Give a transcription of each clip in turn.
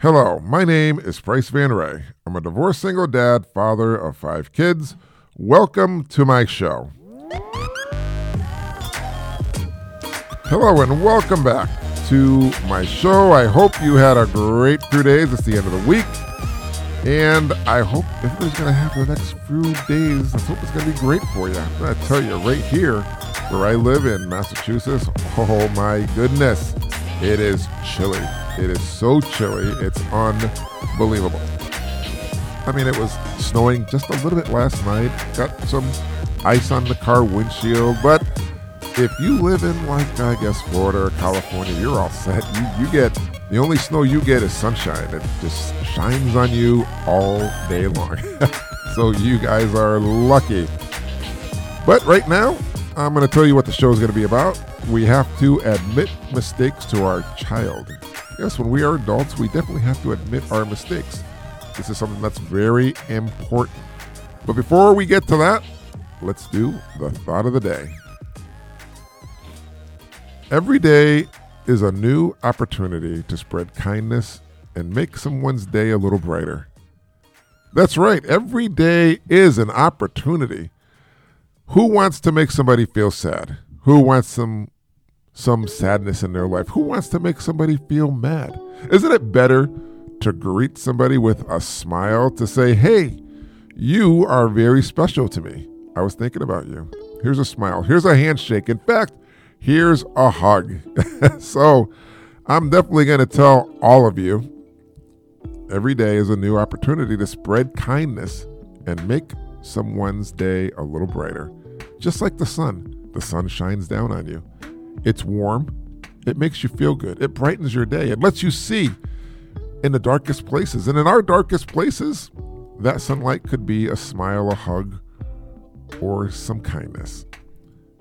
Hello, my name is Price Van Ray. I'm a divorced single dad, father of five kids. Welcome to my show. Hello, and welcome back to my show. I hope you had a great few days. It's the end of the week. And I hope everybody's going to have the next few days. I hope it's going to be great for you. I'm going to tell you right here where I live in Massachusetts. Oh my goodness. It is chilly. It is so chilly. It's unbelievable. I mean, it was snowing just a little bit last night. Got some ice on the car windshield, but if you live in like I guess Florida or California, you're all set. You you get the only snow you get is sunshine. It just shines on you all day long. so you guys are lucky. But right now, I'm going to tell you what the show is going to be about. We have to admit mistakes to our child. Yes, when we are adults, we definitely have to admit our mistakes. This is something that's very important. But before we get to that, let's do the thought of the day. Every day is a new opportunity to spread kindness and make someone's day a little brighter. That's right, every day is an opportunity. Who wants to make somebody feel sad? Who wants some some sadness in their life? Who wants to make somebody feel mad? Isn't it better to greet somebody with a smile to say, "Hey, you are very special to me. I was thinking about you." Here's a smile. Here's a handshake. In fact, here's a hug. so, I'm definitely going to tell all of you every day is a new opportunity to spread kindness and make someone's day a little brighter. Just like the sun, the sun shines down on you. It's warm. It makes you feel good. It brightens your day. It lets you see in the darkest places. And in our darkest places, that sunlight could be a smile, a hug, or some kindness.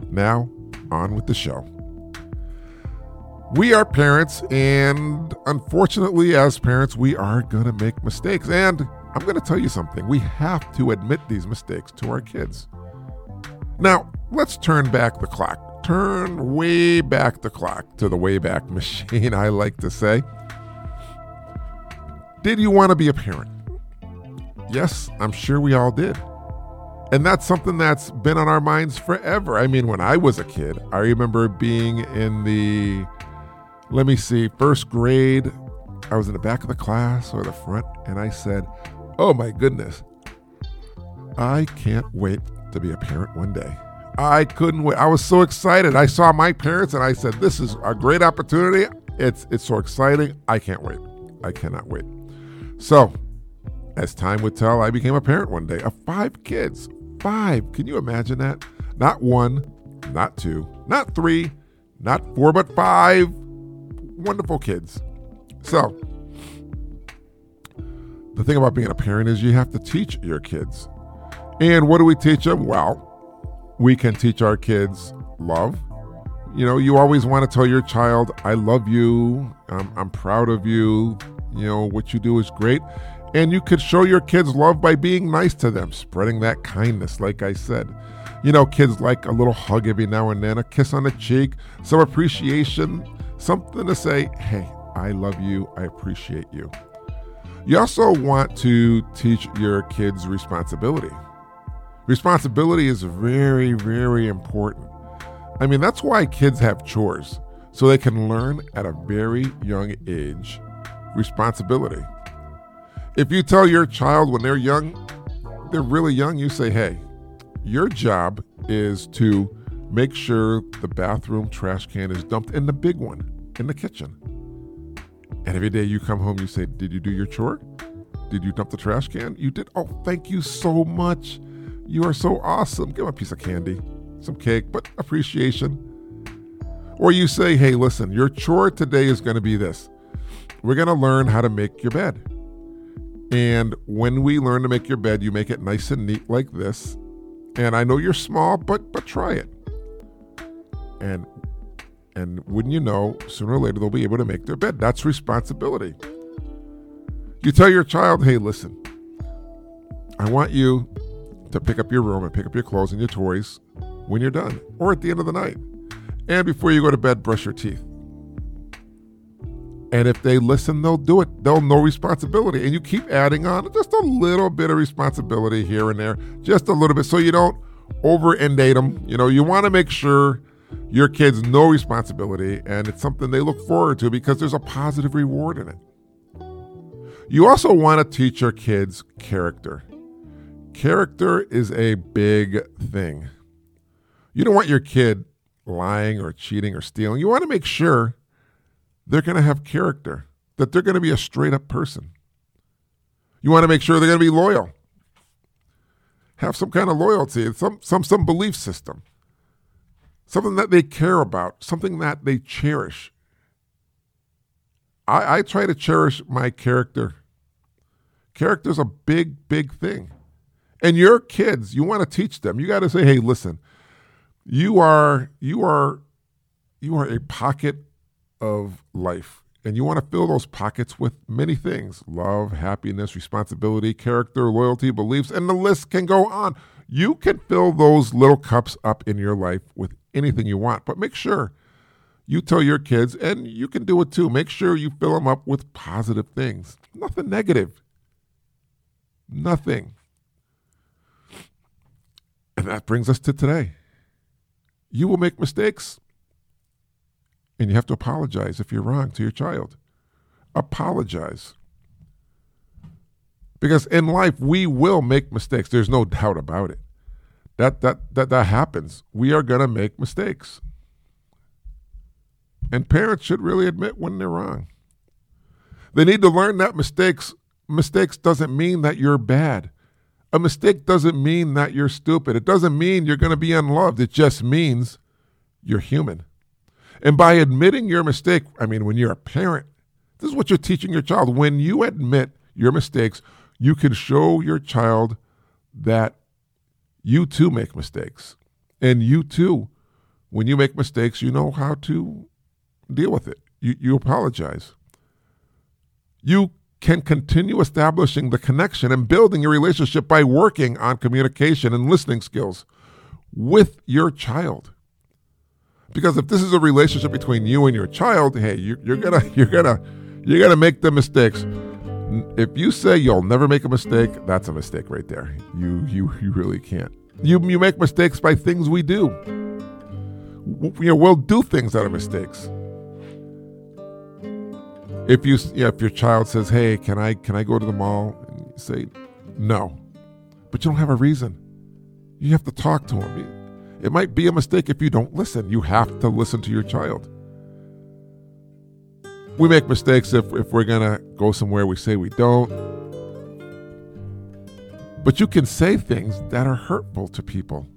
Now, on with the show. We are parents, and unfortunately, as parents, we are going to make mistakes. And I'm going to tell you something we have to admit these mistakes to our kids. Now, let's turn back the clock turn way back the clock to the Wayback Machine, I like to say. Did you want to be a parent? Yes, I'm sure we all did. And that's something that's been on our minds forever. I mean, when I was a kid, I remember being in the, let me see, first grade. I was in the back of the class or the front, and I said, Oh my goodness, I can't wait to be a parent one day. I couldn't wait. I was so excited. I saw my parents and I said, "This is a great opportunity. It's it's so exciting. I can't wait. I cannot wait." So, as time would tell, I became a parent one day of five kids. Five. Can you imagine that? Not one, not two, not three, not four, but five wonderful kids. So, the thing about being a parent is you have to teach your kids. And what do we teach them? Well, we can teach our kids love. You know, you always want to tell your child, I love you, I'm, I'm proud of you, you know, what you do is great. And you could show your kids love by being nice to them, spreading that kindness, like I said. You know, kids like a little hug every now and then, a kiss on the cheek, some appreciation, something to say, hey, I love you, I appreciate you. You also want to teach your kids responsibility. Responsibility is very, very important. I mean, that's why kids have chores, so they can learn at a very young age responsibility. If you tell your child when they're young, they're really young, you say, hey, your job is to make sure the bathroom trash can is dumped in the big one in the kitchen. And every day you come home, you say, Did you do your chore? Did you dump the trash can? You did. Oh, thank you so much. You are so awesome. Give him a piece of candy, some cake, but appreciation. Or you say, hey, listen, your chore today is going to be this. We're going to learn how to make your bed. And when we learn to make your bed, you make it nice and neat like this. And I know you're small, but but try it. And and wouldn't you know, sooner or later they'll be able to make their bed. That's responsibility. You tell your child, hey, listen, I want you to pick up your room and pick up your clothes and your toys when you're done or at the end of the night. And before you go to bed, brush your teeth. And if they listen, they'll do it. They'll know responsibility. And you keep adding on just a little bit of responsibility here and there, just a little bit, so you don't over inundate them. You know, you want to make sure your kids know responsibility and it's something they look forward to because there's a positive reward in it. You also want to teach your kids character. Character is a big thing. You don't want your kid lying or cheating or stealing. You want to make sure they're going to have character, that they're going to be a straight up person. You want to make sure they're going to be loyal, have some kind of loyalty, some, some, some belief system, something that they care about, something that they cherish. I, I try to cherish my character. Character is a big, big thing. And your kids, you want to teach them. You got to say, hey, listen, you are you are you are a pocket of life. And you want to fill those pockets with many things love, happiness, responsibility, character, loyalty, beliefs, and the list can go on. You can fill those little cups up in your life with anything you want, but make sure you tell your kids, and you can do it too, make sure you fill them up with positive things, nothing negative. Nothing. And that brings us to today. You will make mistakes. And you have to apologize if you're wrong to your child. Apologize. Because in life we will make mistakes. There's no doubt about it. That that that that happens. We are going to make mistakes. And parents should really admit when they're wrong. They need to learn that mistakes mistakes doesn't mean that you're bad. A mistake doesn't mean that you're stupid. It doesn't mean you're going to be unloved. It just means you're human. And by admitting your mistake, I mean, when you're a parent, this is what you're teaching your child. When you admit your mistakes, you can show your child that you too make mistakes. And you too, when you make mistakes, you know how to deal with it. You, you apologize. You can continue establishing the connection and building your relationship by working on communication and listening skills with your child. Because if this is a relationship between you and your child, hey, you, you're gonna you're gonna you're gonna make the mistakes. If you say you'll never make a mistake, that's a mistake right there. You you you really can't. You you make mistakes by things we do. You know, we'll do things that are mistakes if you yeah, if your child says, "Hey, can I can I go to the mall?" and you say, "No," but you don't have a reason. You have to talk to him. It might be a mistake if you don't listen. You have to listen to your child. We make mistakes if, if we're gonna go somewhere we say we don't. But you can say things that are hurtful to people.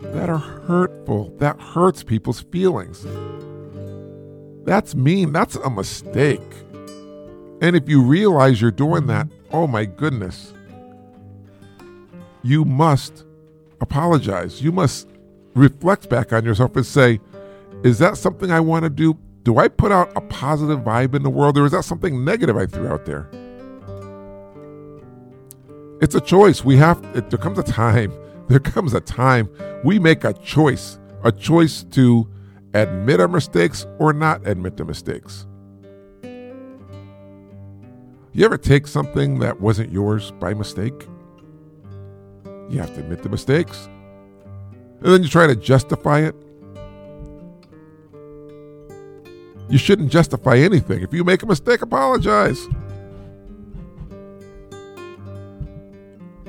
That are hurtful. That hurts people's feelings. That's mean. That's a mistake. And if you realize you're doing that, oh my goodness, you must apologize. You must reflect back on yourself and say, is that something I want to do? Do I put out a positive vibe in the world or is that something negative I threw out there? It's a choice. We have, it, there comes a time, there comes a time we make a choice, a choice to admit our mistakes or not admit the mistakes. You ever take something that wasn't yours by mistake? You have to admit the mistakes. And then you try to justify it. You shouldn't justify anything. If you make a mistake, apologize.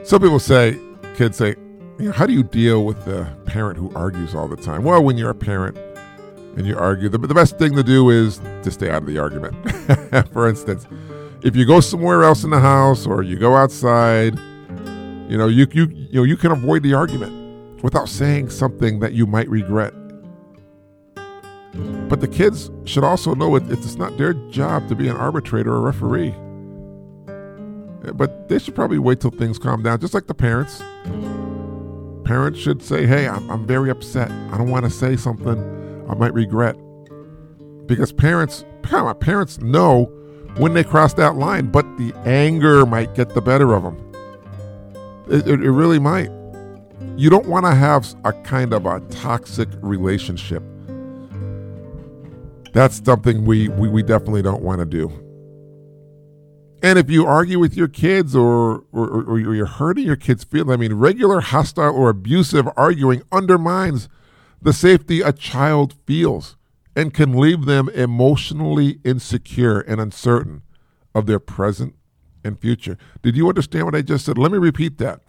Some people say, kids say, how do you deal with the parent who argues all the time? Well, when you're a parent, and you argue. The, the best thing to do is to stay out of the argument. For instance, if you go somewhere else in the house or you go outside, you know, you, you, you, know, you can avoid the argument without saying something that you might regret. But the kids should also know it, it's not their job to be an arbitrator or referee. Uh, but they should probably wait till things calm down, just like the parents. Parents should say, Hey, I'm, I'm very upset. I don't want to say something I might regret. Because parents, parents know when they cross that line, but the anger might get the better of them. It, it, it really might. You don't want to have a kind of a toxic relationship. That's something we, we, we definitely don't want to do. And if you argue with your kids or, or, or you're hurting your kids' feelings, I mean, regular hostile or abusive arguing undermines the safety a child feels and can leave them emotionally insecure and uncertain of their present and future. Did you understand what I just said? Let me repeat that.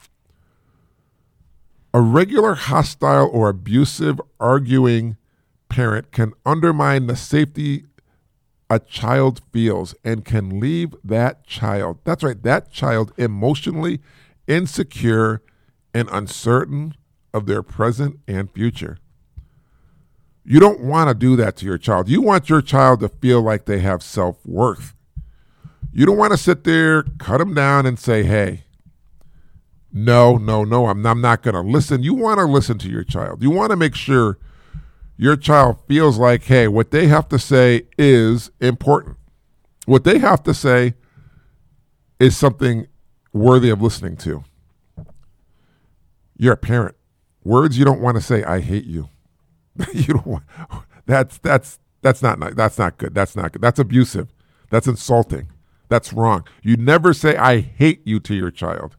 A regular hostile or abusive arguing parent can undermine the safety a child feels and can leave that child, that's right, that child emotionally insecure and uncertain of their present and future. You don't want to do that to your child. You want your child to feel like they have self worth. You don't want to sit there, cut them down, and say, hey, no, no, no, I'm, I'm not going to listen. You want to listen to your child. You want to make sure your child feels like, hey, what they have to say is important. What they have to say is something worthy of listening to. You're a parent. Words you don't want to say, I hate you. you don't want that's that's that's not that's not good. That's not good. That's abusive. That's insulting. That's wrong. You never say I hate you to your child.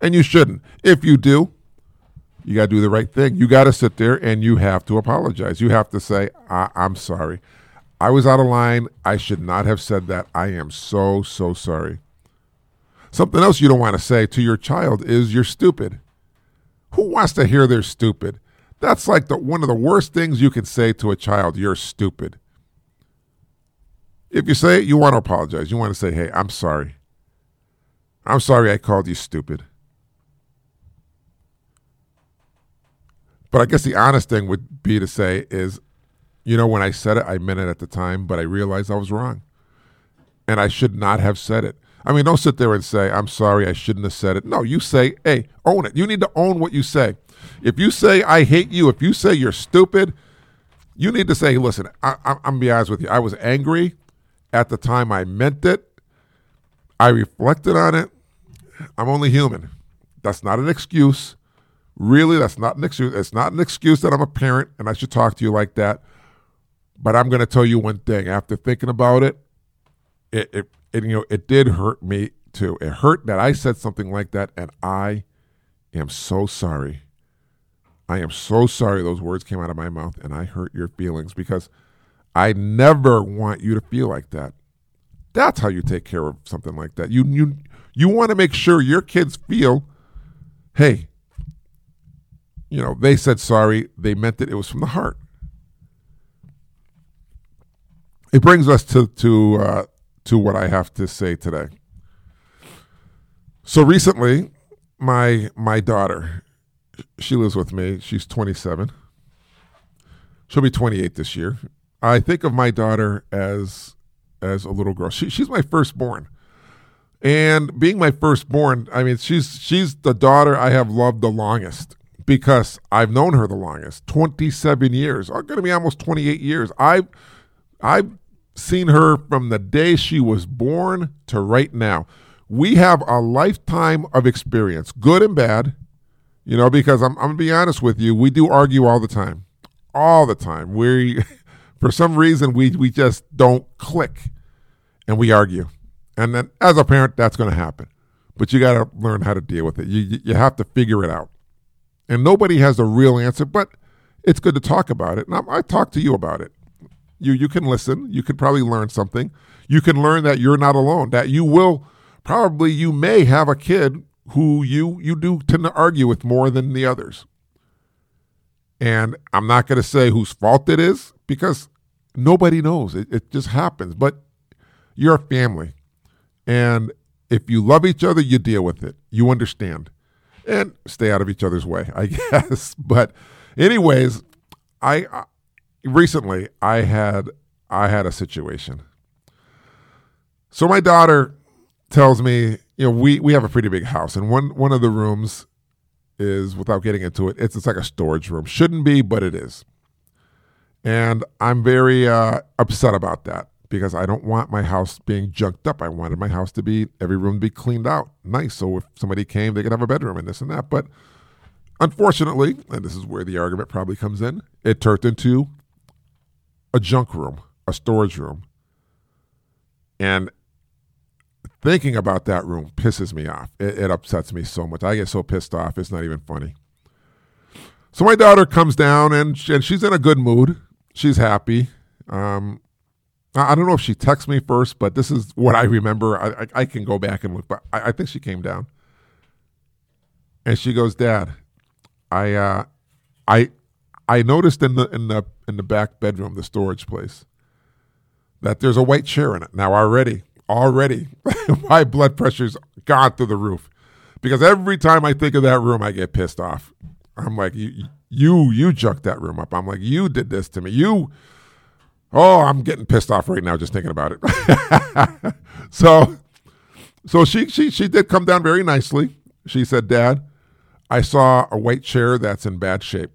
And you shouldn't. If you do, you got to do the right thing. You got to sit there and you have to apologize. You have to say, I- am sorry. I was out of line. I should not have said that. I am so, so sorry. Something else you don't want to say to your child is you're stupid. Who wants to hear they're stupid? That's like the, one of the worst things you can say to a child. You're stupid. If you say it, you want to apologize. You want to say, hey, I'm sorry. I'm sorry I called you stupid. But I guess the honest thing would be to say is, you know, when I said it, I meant it at the time, but I realized I was wrong. And I should not have said it. I mean, don't sit there and say, I'm sorry, I shouldn't have said it. No, you say, hey, own it. You need to own what you say. If you say, I hate you, if you say you're stupid, you need to say, listen, I, am to be honest with you. I was angry at the time. I meant it. I reflected on it. I'm only human. That's not an excuse. Really, that's not an excuse. It's not an excuse that I'm a parent and I should talk to you like that. But I'm going to tell you one thing. After thinking about it, it, it, it, you know, it did hurt me too. It hurt that I said something like that, and I am so sorry. I am so sorry those words came out of my mouth, and I hurt your feelings because I never want you to feel like that. That's how you take care of something like that. You you you want to make sure your kids feel, hey, you know, they said sorry. They meant it. It was from the heart. It brings us to to uh, to what I have to say today. So recently, my my daughter, she lives with me. She's 27. She'll be 28 this year. I think of my daughter as as a little girl. She, she's my firstborn. And being my firstborn, I mean, she's she's the daughter I have loved the longest because I've known her the longest 27 years, oh, Are going to be almost 28 years. I've, I've seen her from the day she was born to right now. We have a lifetime of experience, good and bad, you know, because I'm, I'm going to be honest with you, we do argue all the time. All the time. We, for some reason, we, we just don't click and we argue. And then as a parent, that's going to happen. But you got to learn how to deal with it. You, you have to figure it out. And nobody has a real answer, but it's good to talk about it. And I, I talk to you about it. You you can listen. You could probably learn something. You can learn that you're not alone. That you will probably you may have a kid who you you do tend to argue with more than the others. And I'm not going to say whose fault it is because nobody knows. It, it just happens. But you're a family. And if you love each other, you deal with it. You understand and stay out of each other's way, I guess. But, anyways, I, I recently I had I had a situation. So my daughter tells me, you know, we we have a pretty big house, and one one of the rooms is, without getting into it, it's it's like a storage room. Shouldn't be, but it is. And I'm very uh, upset about that because I don't want my house being junked up. I wanted my house to be every room to be cleaned out, nice. So if somebody came, they could have a bedroom and this and that. But unfortunately, and this is where the argument probably comes in, it turned into a junk room. a storage room. And thinking about that room pisses me off. It, it, upsets me so much. I get so pissed off. It's not even funny. So my daughter comes down and, she, and she's in a good mood. She's happy. Um, I, I, don't know if she texts me first, but this is what I remember. I, I, I can go back and look, but I, think she came down. And she goes, Dad, I uh, I I noticed in the in the in the back bedroom, the storage place, that there's a white chair in it. Now already, already, my blood pressure's gone through the roof because every time I think of that room, I get pissed off. I'm like, you, you, you jucked that room up. I'm like, you did this to me. You, oh, I'm getting pissed off right now just thinking about it. so, so she, she, she did come down very nicely. She said, Dad, I saw a white chair that's in bad shape,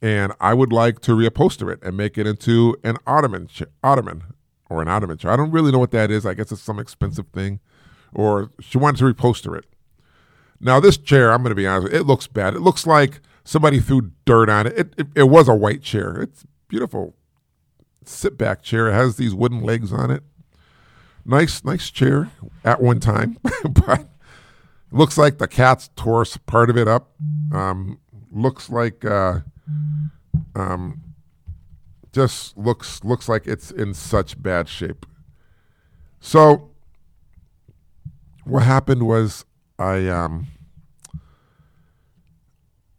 and I would like to reupholster it and make it into an ottoman, ottoman, or an ottoman chair. I don't really know what that is. I guess it's some expensive thing, or she wanted to reupholster it. Now, this chair, I'm going to be honest, it looks bad. It looks like somebody threw dirt on it. It, it. it was a white chair. It's beautiful sit back chair. It has these wooden legs on it. Nice, nice chair at one time, but looks like the cat's tore part of it up. Um, looks like uh, um, just looks looks like it's in such bad shape. So what happened was I um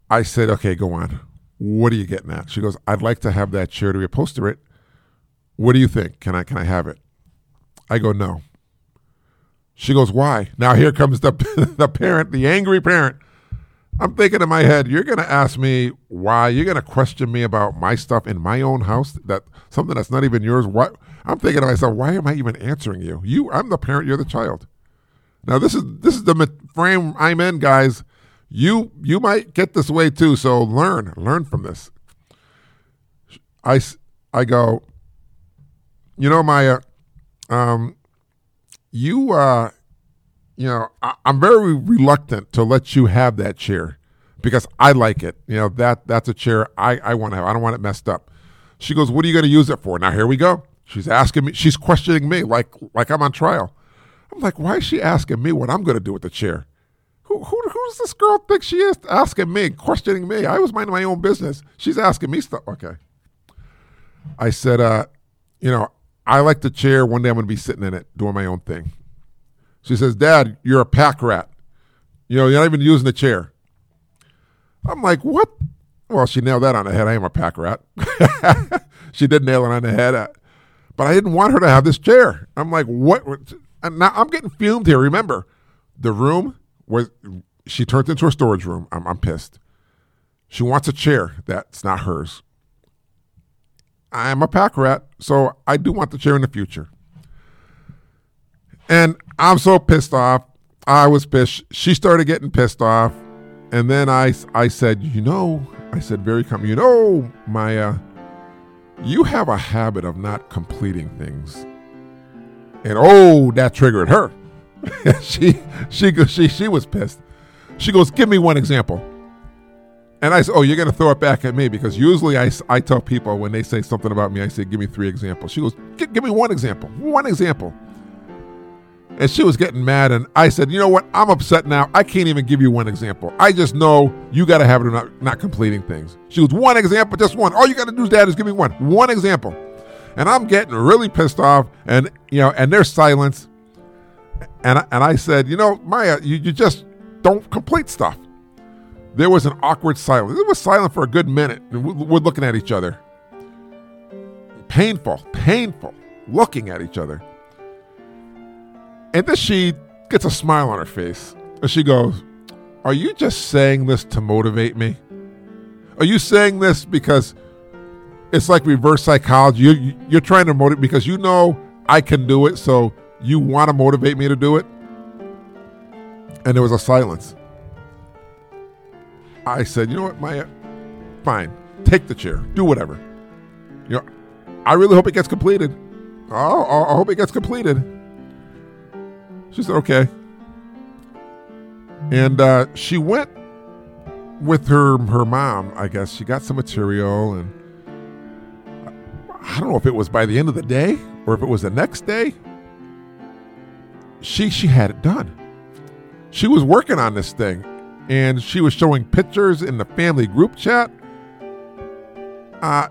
I said, okay, go on. What are you getting at? She goes, I'd like to have that chair to reupholster it. What do you think? Can I can I have it? I go, no. She goes, why? Now here comes the the parent, the angry parent. I'm thinking in my head, you're going to ask me why. You're going to question me about my stuff in my own house, that something that's not even yours. What? I'm thinking to myself, why am I even answering you? You, I'm the parent. You're the child. Now this is this is the frame I'm in, guys. You you might get this way too. So learn learn from this. I I go. You know, Maya. Um, you uh, you know, I, am very reluctant to let you have that chair because I like it. You know, that that's a chair I, I want to have. I don't want it messed up. She goes, What are you going to use it for? Now here we go. She's asking me, she's questioning me like like I'm on trial. I'm like, why is she asking me what I'm going to do with the chair? Who, who, who does this girl think she is asking me, questioning me? I was minding my own business. She's asking me stuff. Okay. I said, uh, you know, I like the chair. One day I'm going to be sitting in it doing my own thing. She says, Dad, you're a pack rat. You know, you're not even using the chair. I'm like, what? Well, she nailed that on the head. I am a pack rat. she did nail it on the head. Uh, but I didn't want her to have this chair. I'm like, what? And now I'm getting fumed here. Remember, the room was, she turned into a storage room. I'm, I'm pissed. She wants a chair that's not hers. I'm a pack rat, so I do want the chair in the future. And I'm so pissed off. I was pissed. She started getting pissed off. And then I, I said, you know, I said very calm, you know, Maya, you have a habit of not completing things. And oh, that triggered her. she, she, she, she was pissed. She goes, give me one example. And I said, oh, you're going to throw it back at me because usually I, I tell people when they say something about me, I say, give me three examples. She goes, give me one example, one example. And she was getting mad. And I said, You know what? I'm upset now. I can't even give you one example. I just know you got to have it not, not completing things. She was one example, just one. All you got to do, Dad, is give me one. One example. And I'm getting really pissed off. And, you know, and there's silence. And, and I said, You know, Maya, you, you just don't complete stuff. There was an awkward silence. It was silent for a good minute. We're looking at each other. Painful, painful, looking at each other. And then she gets a smile on her face and she goes, Are you just saying this to motivate me? Are you saying this because it's like reverse psychology? You're, you're trying to motivate because you know I can do it, so you want to motivate me to do it? And there was a silence. I said, You know what, Maya? Fine. Take the chair. Do whatever. You know, I really hope it gets completed. Oh, oh I hope it gets completed. She said, okay. And uh, she went with her her mom, I guess. She got some material and I don't know if it was by the end of the day or if it was the next day. She she had it done. She was working on this thing and she was showing pictures in the family group chat. Uh,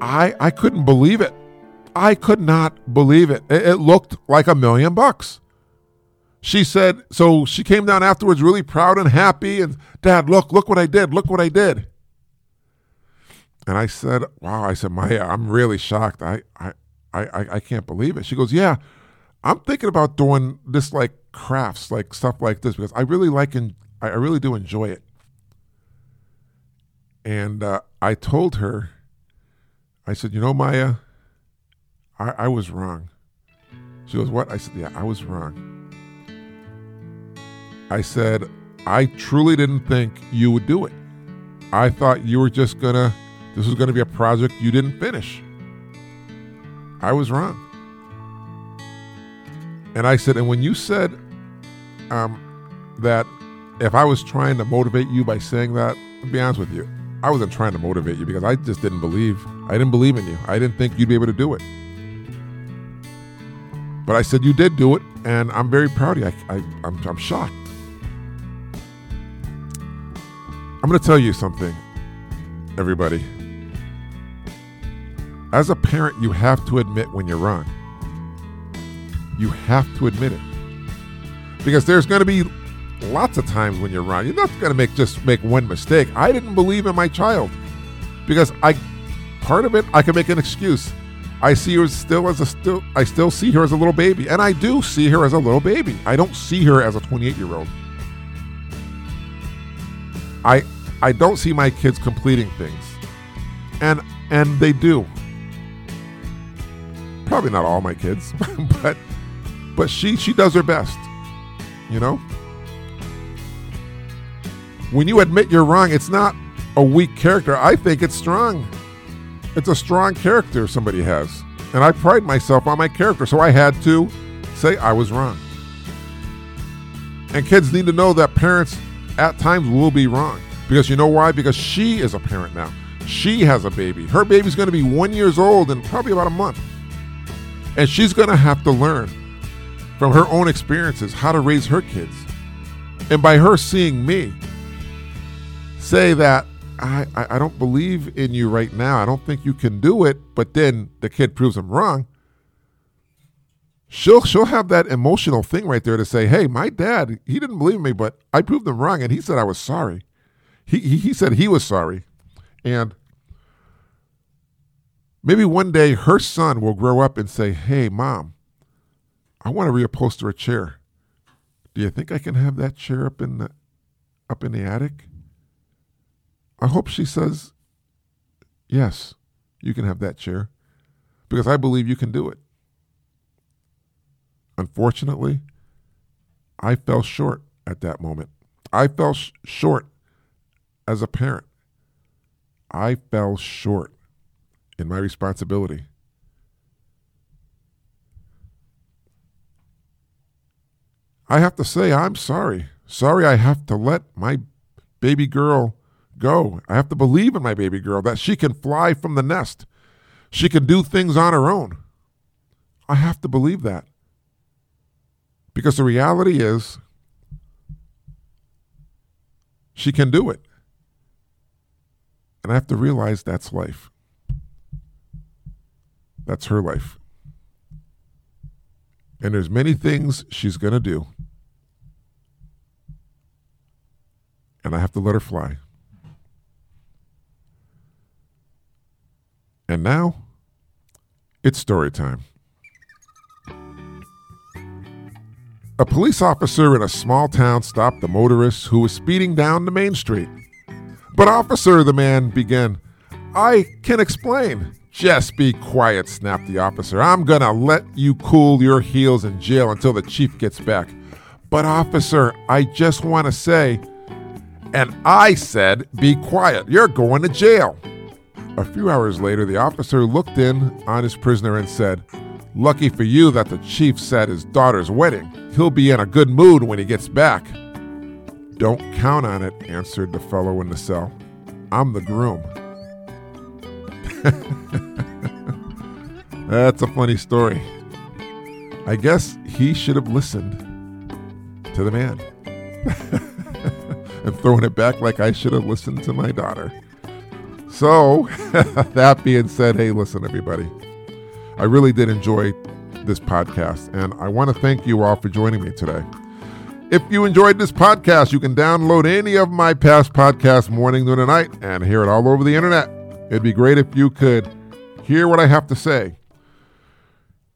I I couldn't believe it. I could not believe it. It, it looked like a million bucks. She said, so she came down afterwards really proud and happy and dad, look, look what I did. Look what I did. And I said, wow, I said, Maya, I'm really shocked. I, I, I, I can't believe it. She goes, yeah, I'm thinking about doing this like crafts, like stuff like this, because I really like and I really do enjoy it. And uh, I told her, I said, you know, Maya, I, I was wrong. She goes, what? I said, yeah, I was wrong. I said, I truly didn't think you would do it. I thought you were just gonna, this was gonna be a project you didn't finish. I was wrong. And I said, and when you said um, that if I was trying to motivate you by saying that, to be honest with you, I wasn't trying to motivate you because I just didn't believe. I didn't believe in you. I didn't think you'd be able to do it. But I said you did do it, and I'm very proud of you. I, I, I'm, I'm shocked. I'm going to tell you something, everybody. As a parent, you have to admit when you're wrong. You have to admit it. Because there's going to be lots of times when you're wrong. You're not going to make just make one mistake. I didn't believe in my child because I part of it I can make an excuse. I see her still as a still I still see her as a little baby and I do see her as a little baby. I don't see her as a 28-year-old. I I don't see my kids completing things. And and they do. Probably not all my kids, but but she she does her best. You know? When you admit you're wrong, it's not a weak character. I think it's strong. It's a strong character somebody has. And I pride myself on my character, so I had to say I was wrong. And kids need to know that parents at times will be wrong. Because you know why? Because she is a parent now. She has a baby. Her baby's going to be one years old in probably about a month. And she's going to have to learn from her own experiences how to raise her kids. And by her seeing me say that I, I, I don't believe in you right now, I don't think you can do it, but then the kid proves him wrong, she'll she'll have that emotional thing right there to say, "Hey, my dad, he didn't believe me, but I proved him wrong, and he said I was sorry. He he, said he was sorry, and maybe one day her son will grow up and say, "Hey, mom, I want to reupholster a chair. Do you think I can have that chair up in the up in the attic?" I hope she says, "Yes, you can have that chair," because I believe you can do it. Unfortunately, I fell short at that moment. I fell sh- short as a parent. I fell short in my responsibility. I have to say, I'm sorry. Sorry, I have to let my baby girl go. I have to believe in my baby girl that she can fly from the nest. She can do things on her own. I have to believe that. Because the reality is, she can do it. And I have to realize that's life. That's her life. And there's many things she's going to do. And I have to let her fly. And now, it's story time. A police officer in a small town stopped a motorist who was speeding down the main street. But, officer, the man began, I can explain. Just be quiet, snapped the officer. I'm gonna let you cool your heels in jail until the chief gets back. But, officer, I just wanna say, and I said, be quiet, you're going to jail. A few hours later, the officer looked in on his prisoner and said, Lucky for you that the chief said his daughter's wedding. He'll be in a good mood when he gets back. Don't count on it, answered the fellow in the cell. I'm the groom. That's a funny story. I guess he should have listened to the man. and throwing it back like I should have listened to my daughter. So, that being said, hey, listen, everybody. I really did enjoy this podcast, and I want to thank you all for joining me today. If you enjoyed this podcast, you can download any of my past podcasts morning, noon, and night and hear it all over the internet. It'd be great if you could hear what I have to say.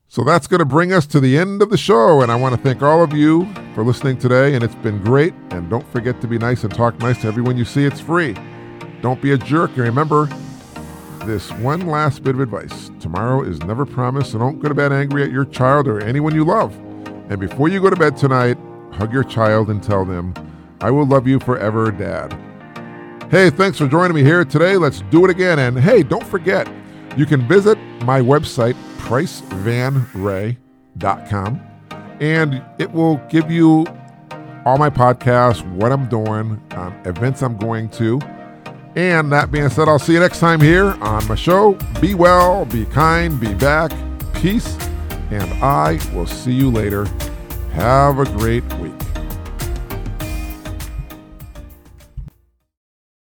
So that's going to bring us to the end of the show, and I want to thank all of you for listening today, and it's been great. And don't forget to be nice and talk nice to everyone you see. It's free. Don't be a jerk, and remember this one last bit of advice. Tomorrow is never promised, so don't go to bed angry at your child or anyone you love. And before you go to bed tonight, hug your child and tell them, I will love you forever, Dad. Hey, thanks for joining me here today. Let's do it again. And hey, don't forget, you can visit my website, pricevanray.com, and it will give you all my podcasts, what I'm doing, um, events I'm going to. And that being said, I'll see you next time here on my show. Be well, be kind, be back, peace, and I will see you later. Have a great week.